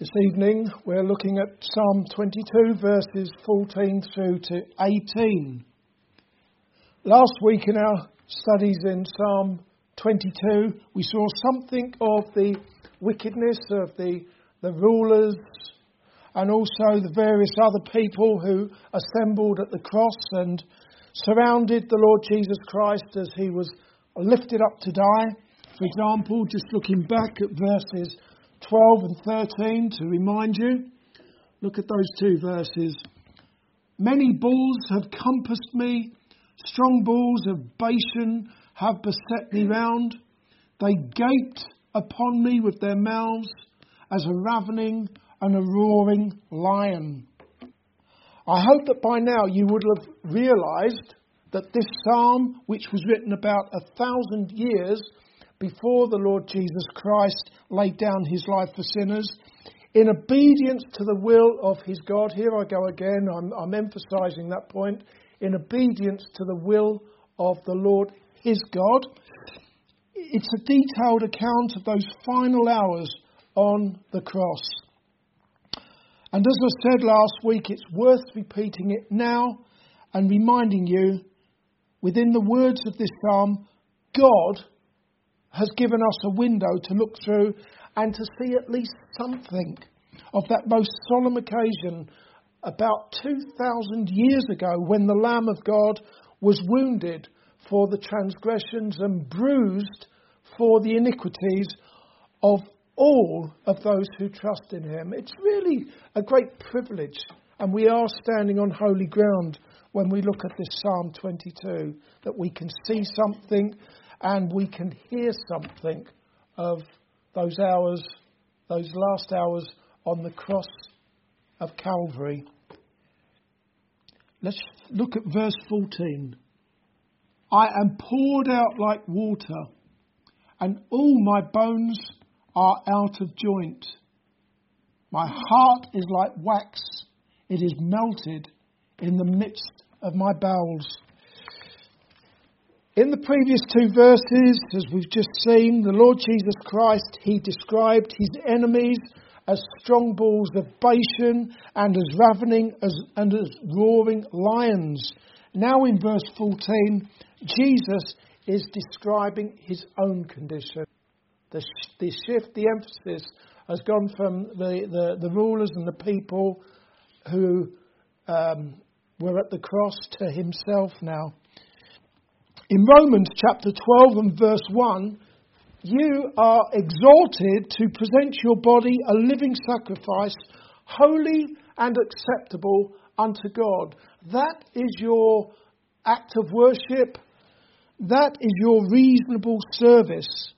This evening we're looking at Psalm 22, verses 14 through to 18. Last week in our studies in Psalm 22, we saw something of the wickedness of the, the rulers and also the various other people who assembled at the cross and surrounded the Lord Jesus Christ as he was lifted up to die. For example, just looking back at verses 12 and 13 to remind you. Look at those two verses. Many bulls have compassed me, strong bulls of Bashan have beset me round. They gaped upon me with their mouths as a ravening and a roaring lion. I hope that by now you would have realized that this psalm, which was written about a thousand years before the Lord Jesus Christ laid down his life for sinners, in obedience to the will of his God. Here I go again, I'm, I'm emphasizing that point. In obedience to the will of the Lord his God. It's a detailed account of those final hours on the cross. And as I said last week, it's worth repeating it now and reminding you within the words of this psalm, God has given us a window to look through and to see at least something of that most solemn occasion about 2,000 years ago when the Lamb of God was wounded for the transgressions and bruised for the iniquities of all of those who trust in him. It's really a great privilege, and we are standing on holy ground when we look at this Psalm 22, that we can see something and we can hear something of those hours, those last hours on the cross of Calvary. Let's look at verse 14. I am poured out like water, and all my bones are out of joint. My heart is like wax, it is melted in the midst of my bowels. In the previous two verses, as we've just seen, the Lord Jesus Christ, he described his enemies as strong bulls of Bashan and as ravening as, and as roaring lions. Now in verse 14, Jesus is describing his own condition. The, the shift, the emphasis has gone from the, the, the rulers and the people who um, were at the cross to himself now. In Romans chapter 12 and verse 1, you are exhorted to present your body a living sacrifice, holy and acceptable unto God. That is your act of worship. That is your reasonable service.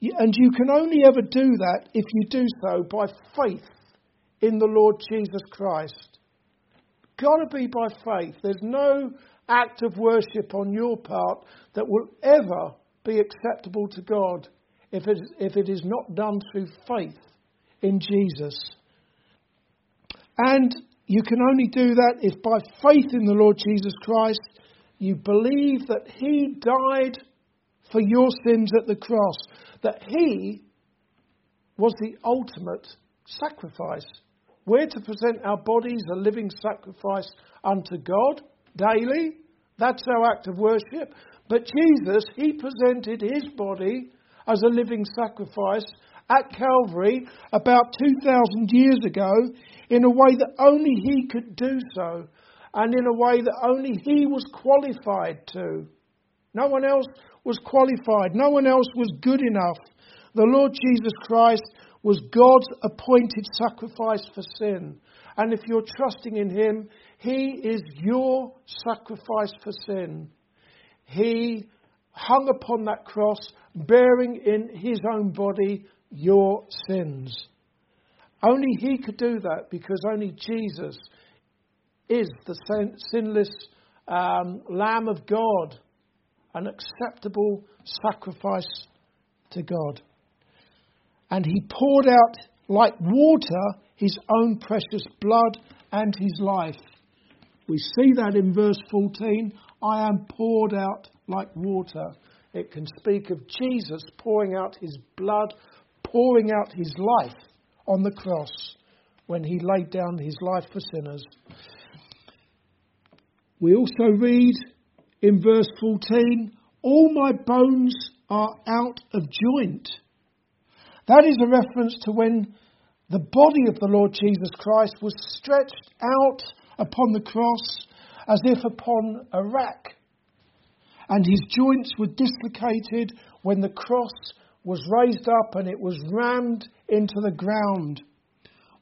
And you can only ever do that if you do so by faith in the Lord Jesus Christ. Got to be by faith. There's no act of worship on your part that will ever be acceptable to God if it, if it is not done through faith in Jesus. And you can only do that if by faith in the Lord Jesus Christ you believe that He died for your sins at the cross, that He was the ultimate sacrifice. We're to present our bodies a living sacrifice unto God daily. That's our act of worship. But Jesus, he presented his body as a living sacrifice at Calvary about 2,000 years ago in a way that only he could do so and in a way that only he was qualified to. No one else was qualified, no one else was good enough. The Lord Jesus Christ was God's appointed sacrifice for sin. And if you're trusting in him, he is your sacrifice for sin. He hung upon that cross, bearing in his own body your sins. Only he could do that because only Jesus is the sinless um, Lamb of God, an acceptable sacrifice to God. And he poured out like water his own precious blood and his life we see that in verse 14 I am poured out like water. It can speak of Jesus pouring out his blood, pouring out his life on the cross. when he laid down his life for sinners. We also read in verse 14, All my bones are out of joint. That is a reference to when the body of the Lord Jesus Christ was stretched out upon the cross as if upon a rack, and his joints were dislocated when the cross was raised up and it was rammed into the ground.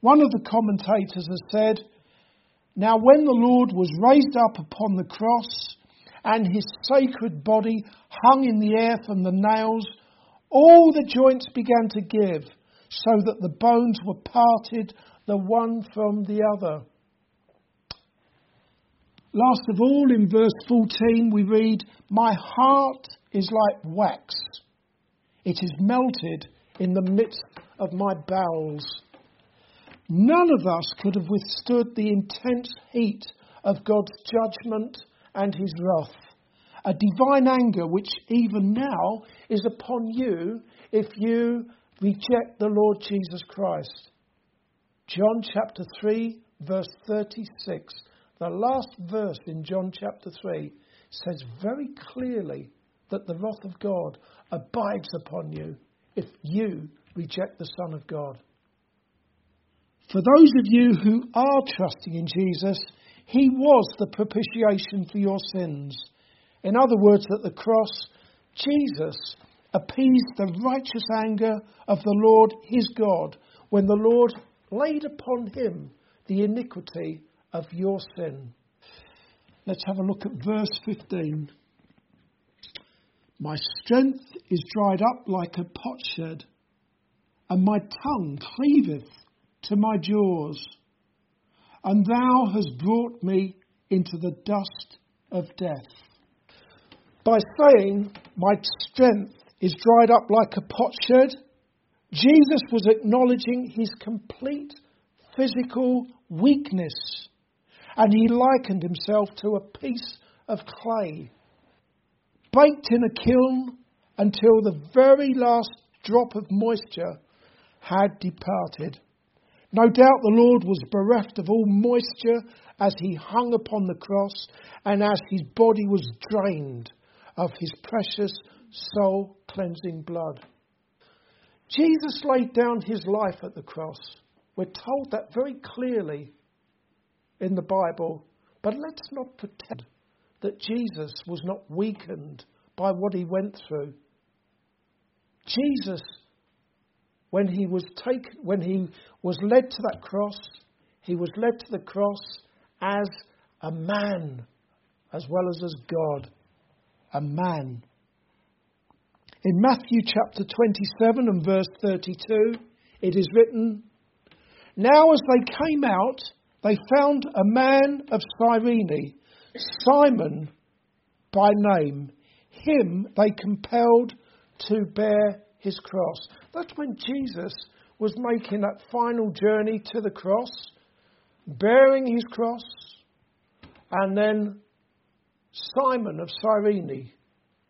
One of the commentators has said, Now when the Lord was raised up upon the cross and his sacred body hung in the air from the nails, all the joints began to give, so that the bones were parted the one from the other. Last of all, in verse 14, we read, My heart is like wax, it is melted in the midst of my bowels. None of us could have withstood the intense heat of God's judgment and his wrath, a divine anger which even now is upon you if you reject the Lord Jesus Christ. John chapter 3, verse 36, the last verse in John chapter 3, says very clearly that the wrath of God abides upon you if you reject the Son of God. For those of you who are trusting in Jesus, He was the propitiation for your sins. In other words, at the cross, Jesus appeased the righteous anger of the Lord his God when the Lord laid upon him the iniquity of your sin. Let's have a look at verse 15. My strength is dried up like a potsherd, and my tongue cleaveth to my jaws. And thou hast brought me into the dust of death. By saying, My strength is dried up like a potsherd, Jesus was acknowledging his complete physical weakness and he likened himself to a piece of clay, baked in a kiln until the very last drop of moisture had departed. No doubt the Lord was bereft of all moisture as he hung upon the cross and as his body was drained of his precious soul cleansing blood. Jesus laid down his life at the cross. We're told that very clearly in the Bible. But let's not pretend that Jesus was not weakened by what he went through. Jesus, when he was taken, when he was led to that cross, he was led to the cross as a man as well as as God. A man. In Matthew chapter 27 and verse 32, it is written, Now as they came out, they found a man of Cyrene, Simon by name. Him they compelled to bear his cross. That's when Jesus was making that final journey to the cross, bearing his cross, and then Simon of Cyrene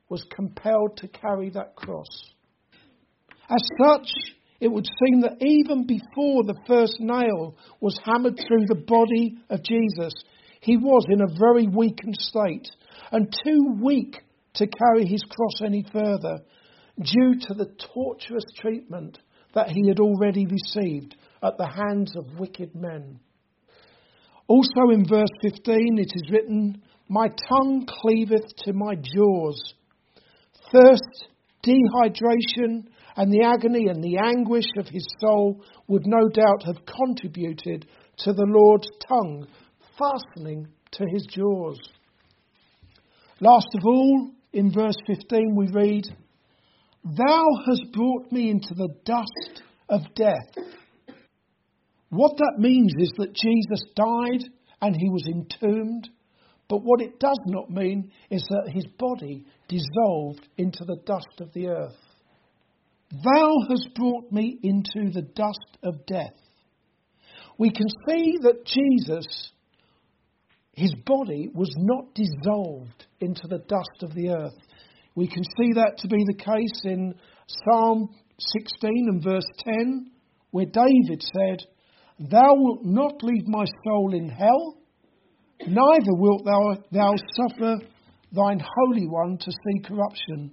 was compelled to carry that cross. As such, it would seem that even before the first nail was hammered through the body of Jesus, he was in a very weakened state and too weak to carry his cross any further due to the torturous treatment that he had already received at the hands of wicked men. Also in verse 15 it is written, My tongue cleaveth to my jaws thirst, dehydration, and the agony and the anguish of his soul would no doubt have contributed to the Lord's tongue fastening to his jaws. Last of all, in verse 15, we read, Thou hast brought me into the dust of death. What that means is that Jesus died and he was entombed but what it does not mean is that his body dissolved into the dust of the earth. Thou hast brought me into the dust of death. We can see that Jesus, his body, was not dissolved into the dust of the earth. We can see that to be the case in Psalm 16 and verse 10, where David said, Thou wilt not leave my soul in hell, neither wilt thou, thou suffer thine Holy One to see corruption.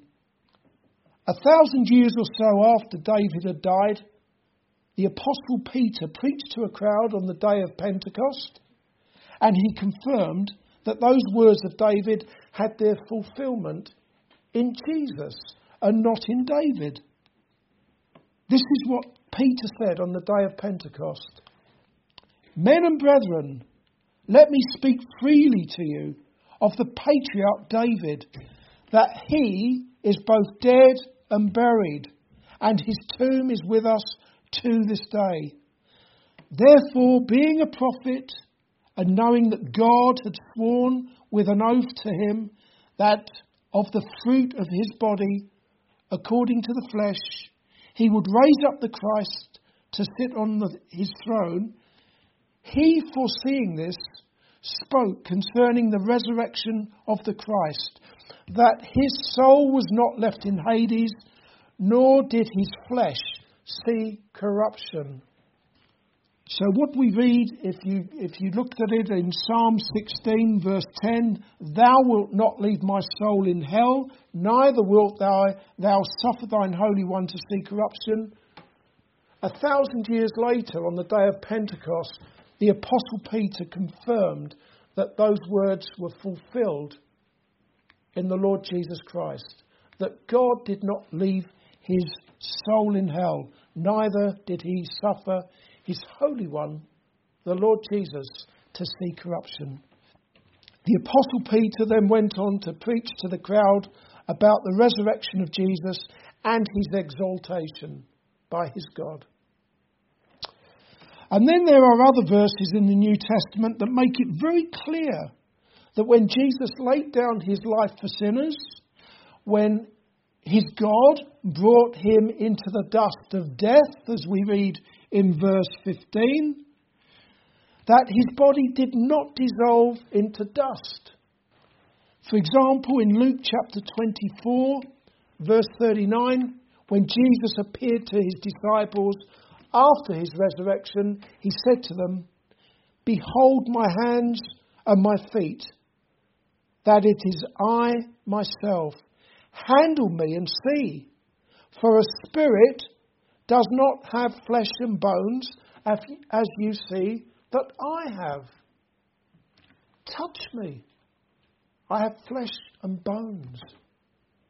A thousand years or so after David had died, the Apostle Peter preached to a crowd on the day of Pentecost, and he confirmed that those words of David had their fulfillment in Jesus and not in David. This is what Peter said on the day of Pentecost Men and brethren, let me speak freely to you of the patriarch David, that he is both dead and buried, and his tomb is with us to this day. Therefore, being a prophet, and knowing that God had sworn with an oath to him that of the fruit of his body, according to the flesh, he would raise up the Christ to sit on the, his throne, he, foreseeing this, spoke concerning the resurrection of the Christ, that his soul was not left in Hades, nor did his flesh see corruption. So what we read, if you if you looked at it in Psalm 16, verse 10, Thou wilt not leave my soul in hell, neither wilt thou thou suffer thine holy one to see corruption. A thousand years later, on the day of Pentecost, the apostle Peter confirmed that those words were fulfilled in the Lord Jesus Christ. That God did not leave his soul in hell, neither did he suffer his Holy One, the Lord Jesus, to see corruption. The Apostle Peter then went on to preach to the crowd about the resurrection of Jesus and his exaltation by his God. And then there are other verses in the New Testament that make it very clear that when Jesus laid down his life for sinners, when his God brought him into the dust of death, as we read in verse 15, that his body did not dissolve into dust. For example, in Luke chapter 24, verse 39, when Jesus appeared to his disciples after his resurrection, he said to them, Behold my hands and my feet, that it is I myself. Handle me and see. For a spirit does not have flesh and bones, as you see that I have. Touch me. I have flesh and bones.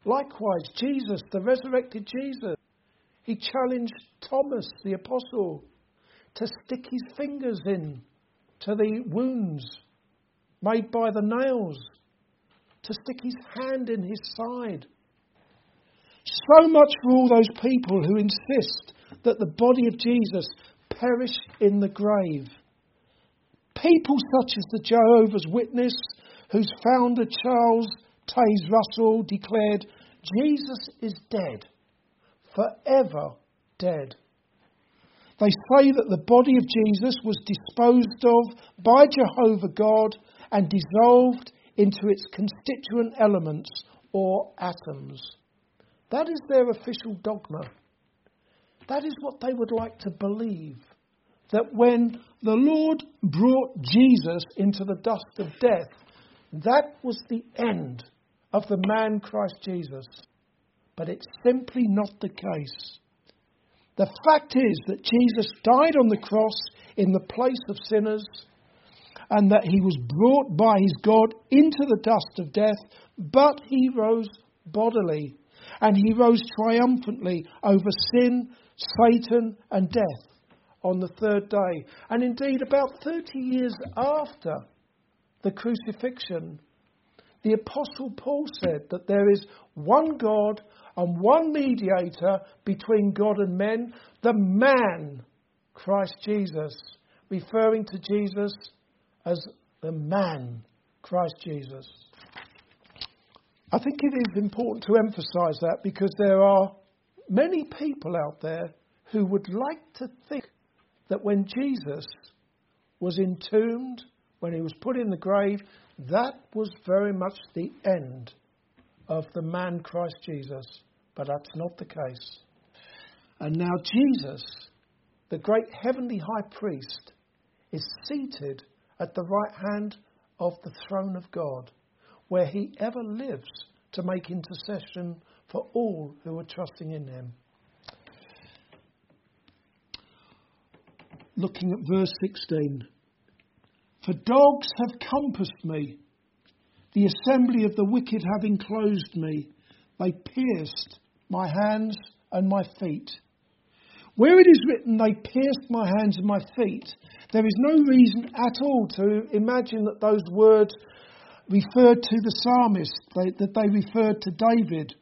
Likewise, Jesus, the resurrected Jesus, he challenged Thomas, the apostle, to stick his fingers in to the wounds made by the nails, to stick his hand in his side. So much for all those people who insist that the body of Jesus perish in the grave. People such as the Jehovah's Witness, whose founder Charles Taze Russell declared, Jesus is dead, forever dead. They say that the body of Jesus was disposed of by Jehovah God and dissolved into its constituent elements or atoms. That is their official dogma. That is what they would like to believe. That when the Lord brought Jesus into the dust of death, that was the end of the man Christ Jesus. But it's simply not the case. The fact is that Jesus died on the cross in the place of sinners and that he was brought by his God into the dust of death, but he rose bodily and he rose triumphantly over sin, Satan, and death on the third day. And indeed, about 30 years after the crucifixion, the Apostle Paul said that there is one God and one mediator between God and men, the man, Christ Jesus, referring to Jesus as the man, Christ Jesus. I think it is important to emphasize that because there are many people out there who would like to think that when Jesus was entombed, when he was put in the grave, that was very much the end of the man Christ Jesus. But that's not the case. And now Jesus the great heavenly high priest, is seated at the right hand of the throne of God, where he ever lives to make intercession for all who are trusting in him. Looking at verse 16. For dogs have compassed me, the assembly of the wicked have enclosed me, they pierced my hands and my feet. Where it is written, they pierced my hands and my feet, there is no reason at all to imagine that those words referred to the psalmist, they, that they referred to David.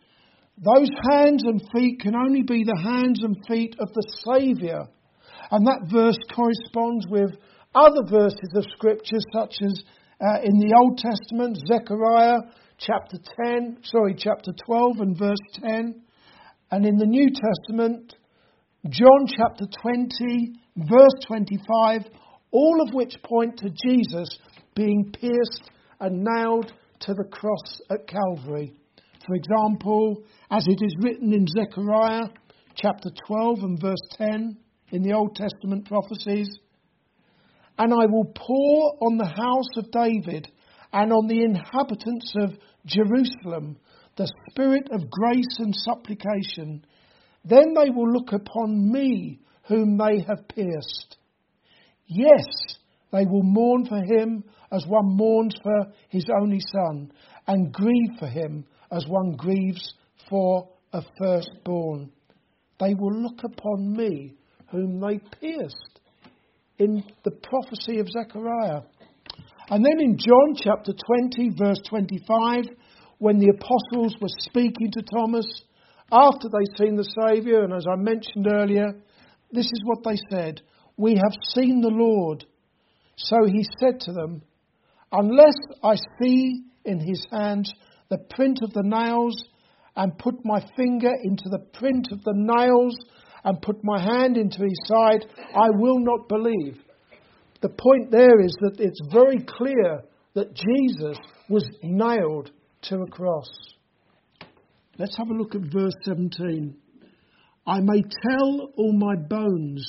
Those hands and feet can only be the hands and feet of the Saviour. And that verse corresponds with other verses of Scripture, such as uh, in the Old Testament, Zechariah chapter 10, sorry, chapter 12 and verse 10. And in the New Testament, John chapter 20, verse 25, all of which point to Jesus being pierced and nailed to the cross at Calvary. For example, as it is written in Zechariah chapter 12 and verse 10 in the Old Testament prophecies, and I will pour on the house of David and on the inhabitants of Jerusalem the spirit of grace and supplication. Then they will look upon me whom they have pierced Yes, they will mourn for him as one mourns for his only son, and grieve for him as one grieves for a firstborn. They will look upon me whom they pierced in the prophecy of Zechariah. And then in John chapter 20, verse 25, when the apostles were speaking to Thomas after they'd seen the Saviour, and as I mentioned earlier, this is what they said we have seen the Lord. So he said to them, Unless I see in his hands the print of the nails, and put my finger into the print of the nails, and put my hand into his side, I will not believe. The point there is that it's very clear that Jesus was nailed to a cross. Let's have a look at verse 17. I may tell all my bones